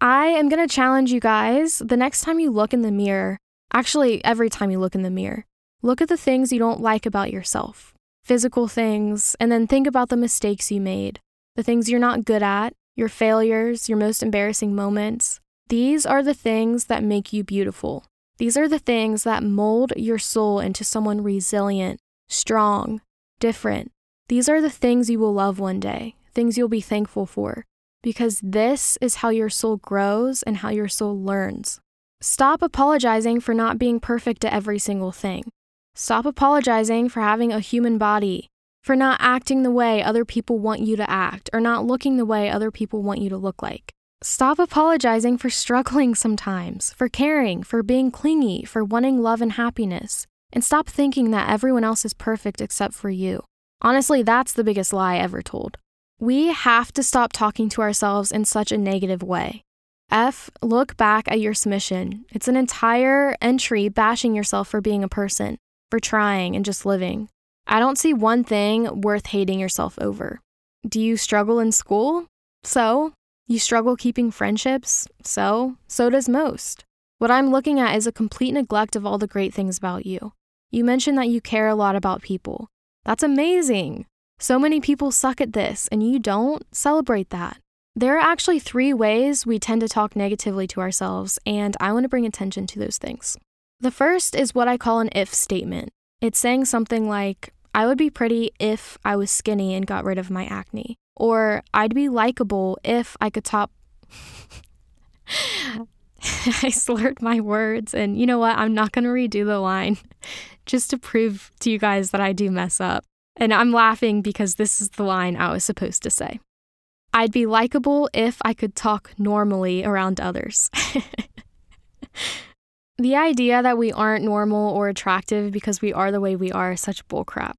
I am going to challenge you guys the next time you look in the mirror, actually, every time you look in the mirror, look at the things you don't like about yourself, physical things, and then think about the mistakes you made, the things you're not good at, your failures, your most embarrassing moments. These are the things that make you beautiful. These are the things that mold your soul into someone resilient, strong, different. These are the things you will love one day, things you'll be thankful for, because this is how your soul grows and how your soul learns. Stop apologizing for not being perfect at every single thing. Stop apologizing for having a human body, for not acting the way other people want you to act, or not looking the way other people want you to look like. Stop apologizing for struggling sometimes, for caring, for being clingy, for wanting love and happiness, and stop thinking that everyone else is perfect except for you. Honestly, that's the biggest lie ever told. We have to stop talking to ourselves in such a negative way. F, look back at your submission. It's an entire entry bashing yourself for being a person, for trying and just living. I don't see one thing worth hating yourself over. Do you struggle in school? So, you struggle keeping friendships? So, so does most. What I'm looking at is a complete neglect of all the great things about you. You mentioned that you care a lot about people. That's amazing. So many people suck at this, and you don't celebrate that. There are actually three ways we tend to talk negatively to ourselves, and I want to bring attention to those things. The first is what I call an if statement. It's saying something like, I would be pretty if I was skinny and got rid of my acne. Or I'd be likable if I could top. I slurred my words, and you know what? I'm not going to redo the line just to prove to you guys that I do mess up. And I'm laughing because this is the line I was supposed to say. I'd be likable if I could talk normally around others. the idea that we aren't normal or attractive because we are the way we are is such bullcrap.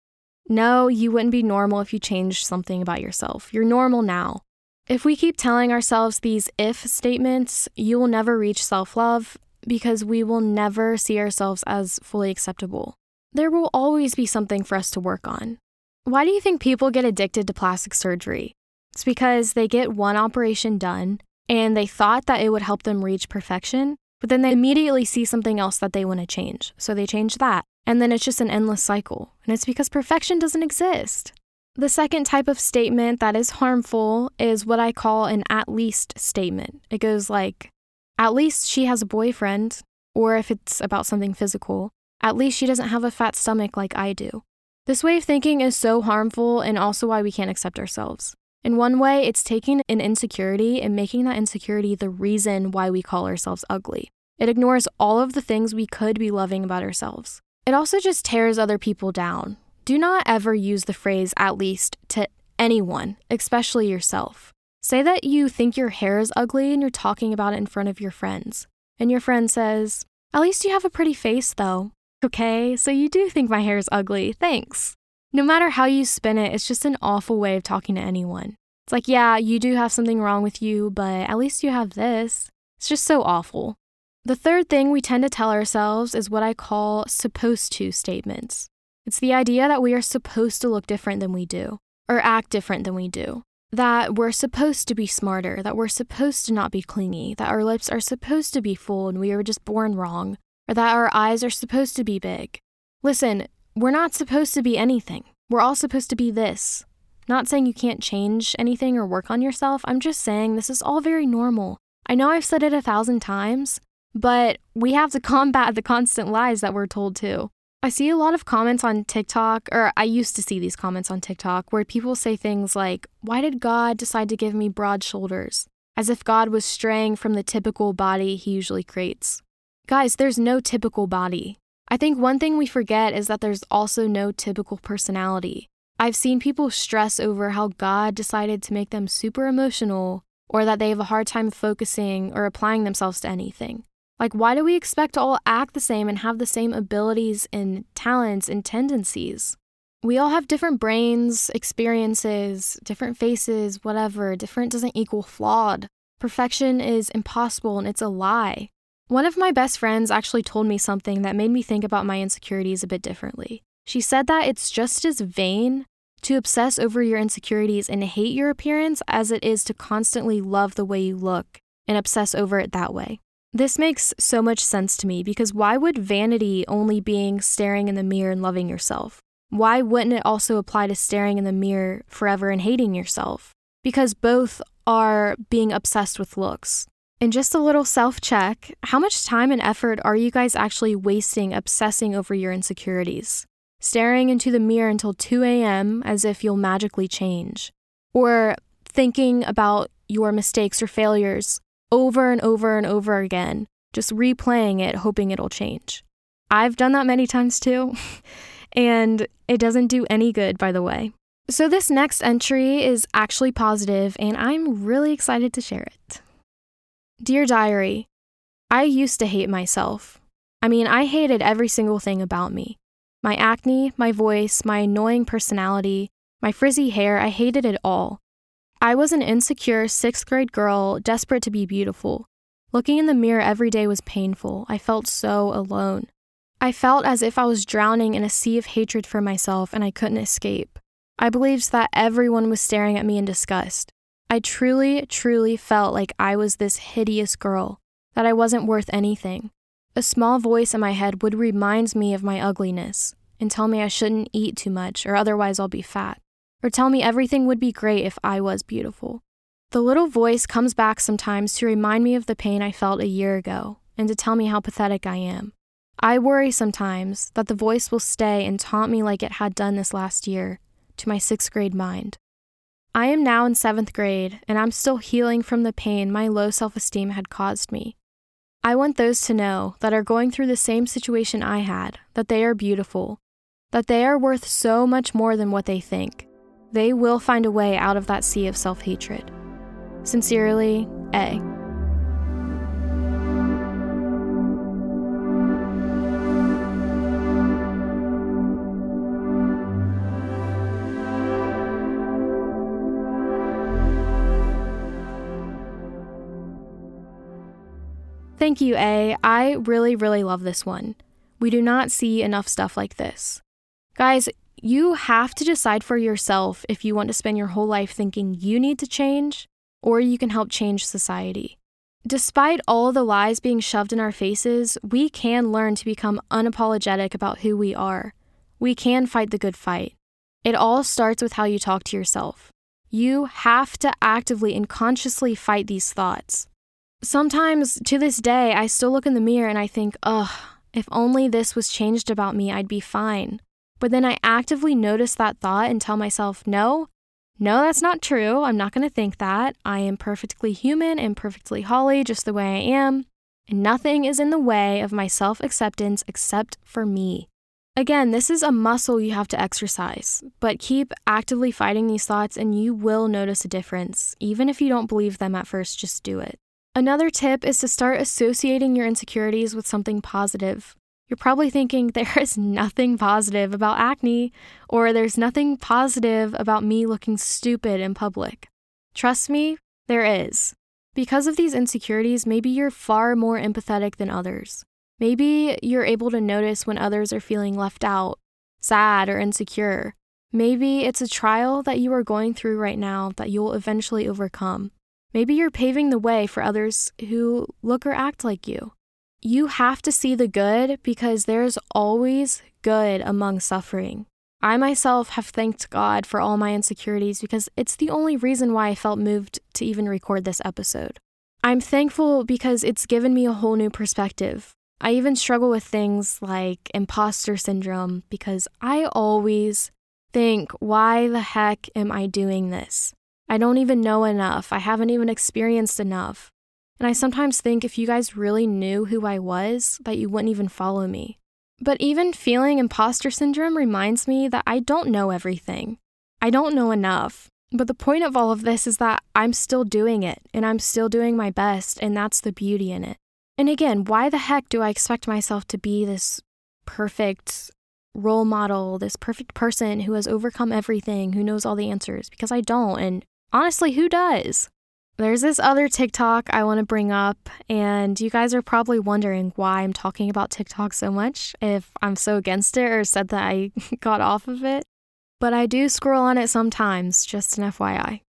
No, you wouldn't be normal if you changed something about yourself. You're normal now. If we keep telling ourselves these if statements, you will never reach self love because we will never see ourselves as fully acceptable. There will always be something for us to work on. Why do you think people get addicted to plastic surgery? It's because they get one operation done and they thought that it would help them reach perfection, but then they immediately see something else that they want to change. So they change that. And then it's just an endless cycle. And it's because perfection doesn't exist. The second type of statement that is harmful is what I call an at least statement. It goes like, at least she has a boyfriend, or if it's about something physical, at least she doesn't have a fat stomach like I do. This way of thinking is so harmful and also why we can't accept ourselves. In one way, it's taking an insecurity and making that insecurity the reason why we call ourselves ugly. It ignores all of the things we could be loving about ourselves. It also just tears other people down. Do not ever use the phrase at least to anyone, especially yourself. Say that you think your hair is ugly and you're talking about it in front of your friends. And your friend says, At least you have a pretty face, though. Okay, so you do think my hair is ugly. Thanks. No matter how you spin it, it's just an awful way of talking to anyone. It's like, yeah, you do have something wrong with you, but at least you have this. It's just so awful. The third thing we tend to tell ourselves is what I call supposed to statements. It's the idea that we are supposed to look different than we do, or act different than we do. That we're supposed to be smarter, that we're supposed to not be clingy, that our lips are supposed to be full and we were just born wrong, or that our eyes are supposed to be big. Listen, we're not supposed to be anything. We're all supposed to be this. Not saying you can't change anything or work on yourself, I'm just saying this is all very normal. I know I've said it a thousand times, but we have to combat the constant lies that we're told too. I see a lot of comments on TikTok, or I used to see these comments on TikTok, where people say things like, Why did God decide to give me broad shoulders? As if God was straying from the typical body he usually creates. Guys, there's no typical body. I think one thing we forget is that there's also no typical personality. I've seen people stress over how God decided to make them super emotional or that they have a hard time focusing or applying themselves to anything. Like, why do we expect to all act the same and have the same abilities and talents and tendencies? We all have different brains, experiences, different faces, whatever. Different doesn't equal flawed. Perfection is impossible and it's a lie. One of my best friends actually told me something that made me think about my insecurities a bit differently. She said that it's just as vain to obsess over your insecurities and hate your appearance as it is to constantly love the way you look and obsess over it that way. This makes so much sense to me because why would vanity only being staring in the mirror and loving yourself? Why wouldn't it also apply to staring in the mirror forever and hating yourself? Because both are being obsessed with looks. And just a little self check how much time and effort are you guys actually wasting obsessing over your insecurities? Staring into the mirror until 2 a.m. as if you'll magically change? Or thinking about your mistakes or failures over and over and over again, just replaying it, hoping it'll change? I've done that many times too, and it doesn't do any good, by the way. So, this next entry is actually positive, and I'm really excited to share it. Dear Diary, I used to hate myself. I mean, I hated every single thing about me my acne, my voice, my annoying personality, my frizzy hair, I hated it all. I was an insecure sixth grade girl, desperate to be beautiful. Looking in the mirror every day was painful. I felt so alone. I felt as if I was drowning in a sea of hatred for myself and I couldn't escape. I believed that everyone was staring at me in disgust. I truly, truly felt like I was this hideous girl, that I wasn't worth anything. A small voice in my head would remind me of my ugliness and tell me I shouldn't eat too much or otherwise I'll be fat, or tell me everything would be great if I was beautiful. The little voice comes back sometimes to remind me of the pain I felt a year ago and to tell me how pathetic I am. I worry sometimes that the voice will stay and taunt me like it had done this last year to my sixth grade mind. I am now in seventh grade, and I'm still healing from the pain my low self esteem had caused me. I want those to know that are going through the same situation I had that they are beautiful, that they are worth so much more than what they think. They will find a way out of that sea of self hatred. Sincerely, A. Thank you, A. I really, really love this one. We do not see enough stuff like this. Guys, you have to decide for yourself if you want to spend your whole life thinking you need to change or you can help change society. Despite all the lies being shoved in our faces, we can learn to become unapologetic about who we are. We can fight the good fight. It all starts with how you talk to yourself. You have to actively and consciously fight these thoughts. Sometimes to this day, I still look in the mirror and I think, ugh, if only this was changed about me, I'd be fine. But then I actively notice that thought and tell myself, no, no, that's not true. I'm not going to think that. I am perfectly human and perfectly Holly just the way I am. And nothing is in the way of my self acceptance except for me. Again, this is a muscle you have to exercise, but keep actively fighting these thoughts and you will notice a difference. Even if you don't believe them at first, just do it. Another tip is to start associating your insecurities with something positive. You're probably thinking there is nothing positive about acne, or there's nothing positive about me looking stupid in public. Trust me, there is. Because of these insecurities, maybe you're far more empathetic than others. Maybe you're able to notice when others are feeling left out, sad, or insecure. Maybe it's a trial that you are going through right now that you'll eventually overcome. Maybe you're paving the way for others who look or act like you. You have to see the good because there's always good among suffering. I myself have thanked God for all my insecurities because it's the only reason why I felt moved to even record this episode. I'm thankful because it's given me a whole new perspective. I even struggle with things like imposter syndrome because I always think, why the heck am I doing this? I don't even know enough. I haven't even experienced enough. And I sometimes think if you guys really knew who I was, that you wouldn't even follow me. But even feeling imposter syndrome reminds me that I don't know everything. I don't know enough. But the point of all of this is that I'm still doing it and I'm still doing my best, and that's the beauty in it. And again, why the heck do I expect myself to be this perfect role model, this perfect person who has overcome everything, who knows all the answers? Because I don't. And honestly, who does? There's this other TikTok I want to bring up, and you guys are probably wondering why I'm talking about TikTok so much, if I'm so against it or said that I got off of it. But I do scroll on it sometimes, just an FYI.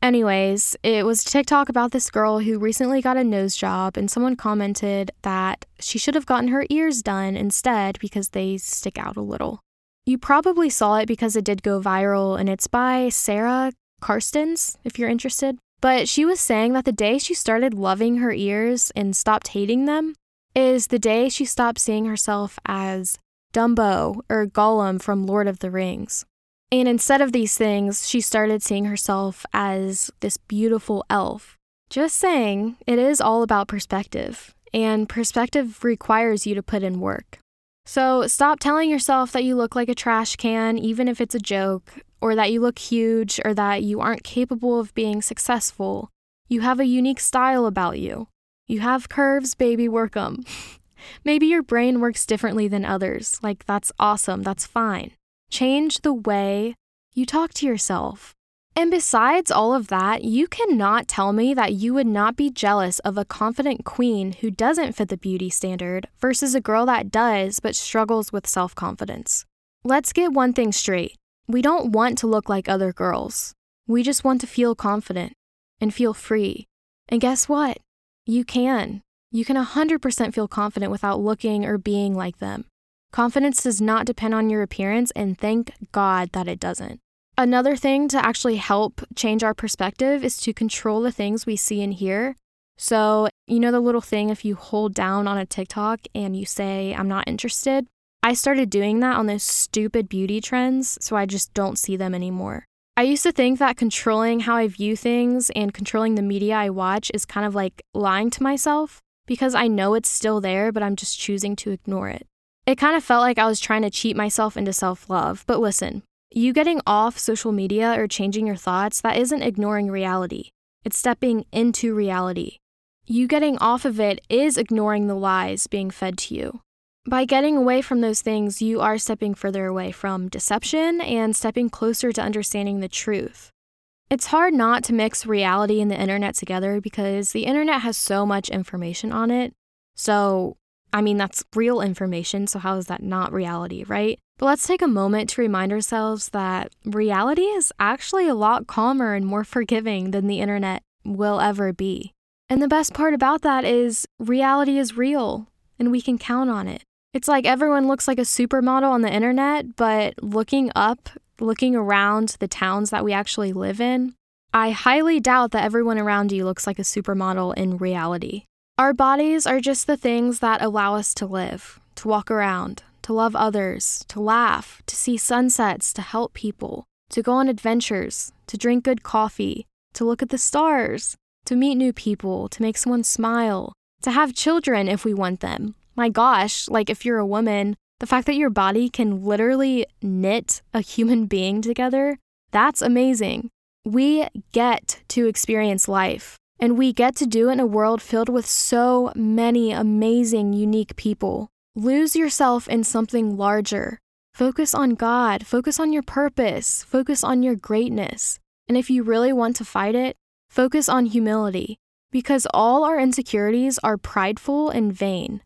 Anyways, it was TikTok about this girl who recently got a nose job, and someone commented that she should have gotten her ears done instead because they stick out a little. You probably saw it because it did go viral, and it's by Sarah Karstens, if you're interested. But she was saying that the day she started loving her ears and stopped hating them is the day she stopped seeing herself as Dumbo or Gollum from Lord of the Rings. And instead of these things, she started seeing herself as this beautiful elf. Just saying, it is all about perspective, and perspective requires you to put in work. So stop telling yourself that you look like a trash can, even if it's a joke, or that you look huge, or that you aren't capable of being successful. You have a unique style about you. You have curves, baby, work them. Maybe your brain works differently than others. Like, that's awesome, that's fine. Change the way you talk to yourself. And besides all of that, you cannot tell me that you would not be jealous of a confident queen who doesn't fit the beauty standard versus a girl that does but struggles with self confidence. Let's get one thing straight we don't want to look like other girls. We just want to feel confident and feel free. And guess what? You can. You can 100% feel confident without looking or being like them. Confidence does not depend on your appearance, and thank God that it doesn't. Another thing to actually help change our perspective is to control the things we see and hear. So, you know, the little thing if you hold down on a TikTok and you say, I'm not interested, I started doing that on those stupid beauty trends, so I just don't see them anymore. I used to think that controlling how I view things and controlling the media I watch is kind of like lying to myself because I know it's still there, but I'm just choosing to ignore it. It kind of felt like I was trying to cheat myself into self love. But listen, you getting off social media or changing your thoughts, that isn't ignoring reality. It's stepping into reality. You getting off of it is ignoring the lies being fed to you. By getting away from those things, you are stepping further away from deception and stepping closer to understanding the truth. It's hard not to mix reality and the internet together because the internet has so much information on it. So, I mean, that's real information, so how is that not reality, right? But let's take a moment to remind ourselves that reality is actually a lot calmer and more forgiving than the internet will ever be. And the best part about that is reality is real and we can count on it. It's like everyone looks like a supermodel on the internet, but looking up, looking around the towns that we actually live in, I highly doubt that everyone around you looks like a supermodel in reality. Our bodies are just the things that allow us to live, to walk around, to love others, to laugh, to see sunsets, to help people, to go on adventures, to drink good coffee, to look at the stars, to meet new people, to make someone smile, to have children if we want them, my gosh, like if you're a woman, the fact that your body can literally knit a human being together, that's amazing. We get to experience life, and we get to do it in a world filled with so many amazing, unique people. Lose yourself in something larger. Focus on God, focus on your purpose, focus on your greatness. And if you really want to fight it, Focus on humility, because all our insecurities are prideful and vain.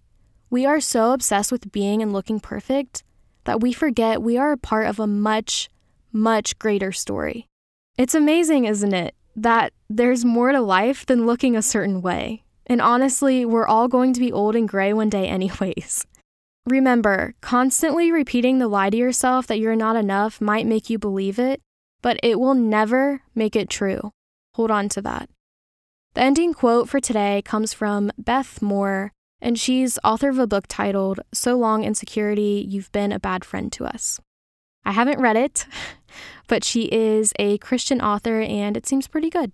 We are so obsessed with being and looking perfect that we forget we are a part of a much, much greater story. It's amazing, isn't it, that there's more to life than looking a certain way. And honestly, we're all going to be old and gray one day, anyways. Remember, constantly repeating the lie to yourself that you're not enough might make you believe it, but it will never make it true. Hold on to that. The ending quote for today comes from Beth Moore, and she's author of a book titled So Long Insecurity You've Been a Bad Friend to Us. I haven't read it, but she is a Christian author and it seems pretty good.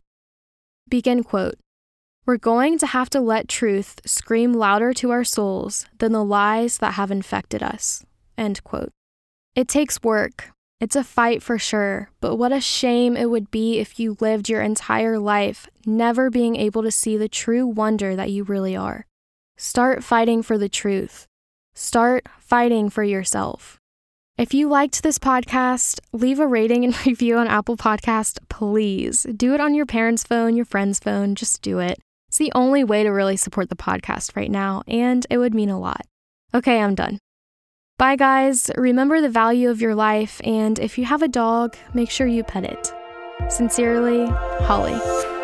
Begin quote we're going to have to let truth scream louder to our souls than the lies that have infected us. End quote. It takes work. It's a fight for sure, but what a shame it would be if you lived your entire life never being able to see the true wonder that you really are. Start fighting for the truth. Start fighting for yourself. If you liked this podcast, leave a rating and review on Apple Podcast, please. Do it on your parents' phone, your friend's phone, just do it. It's the only way to really support the podcast right now, and it would mean a lot. Okay, I'm done. Bye, guys. Remember the value of your life, and if you have a dog, make sure you pet it. Sincerely, Holly.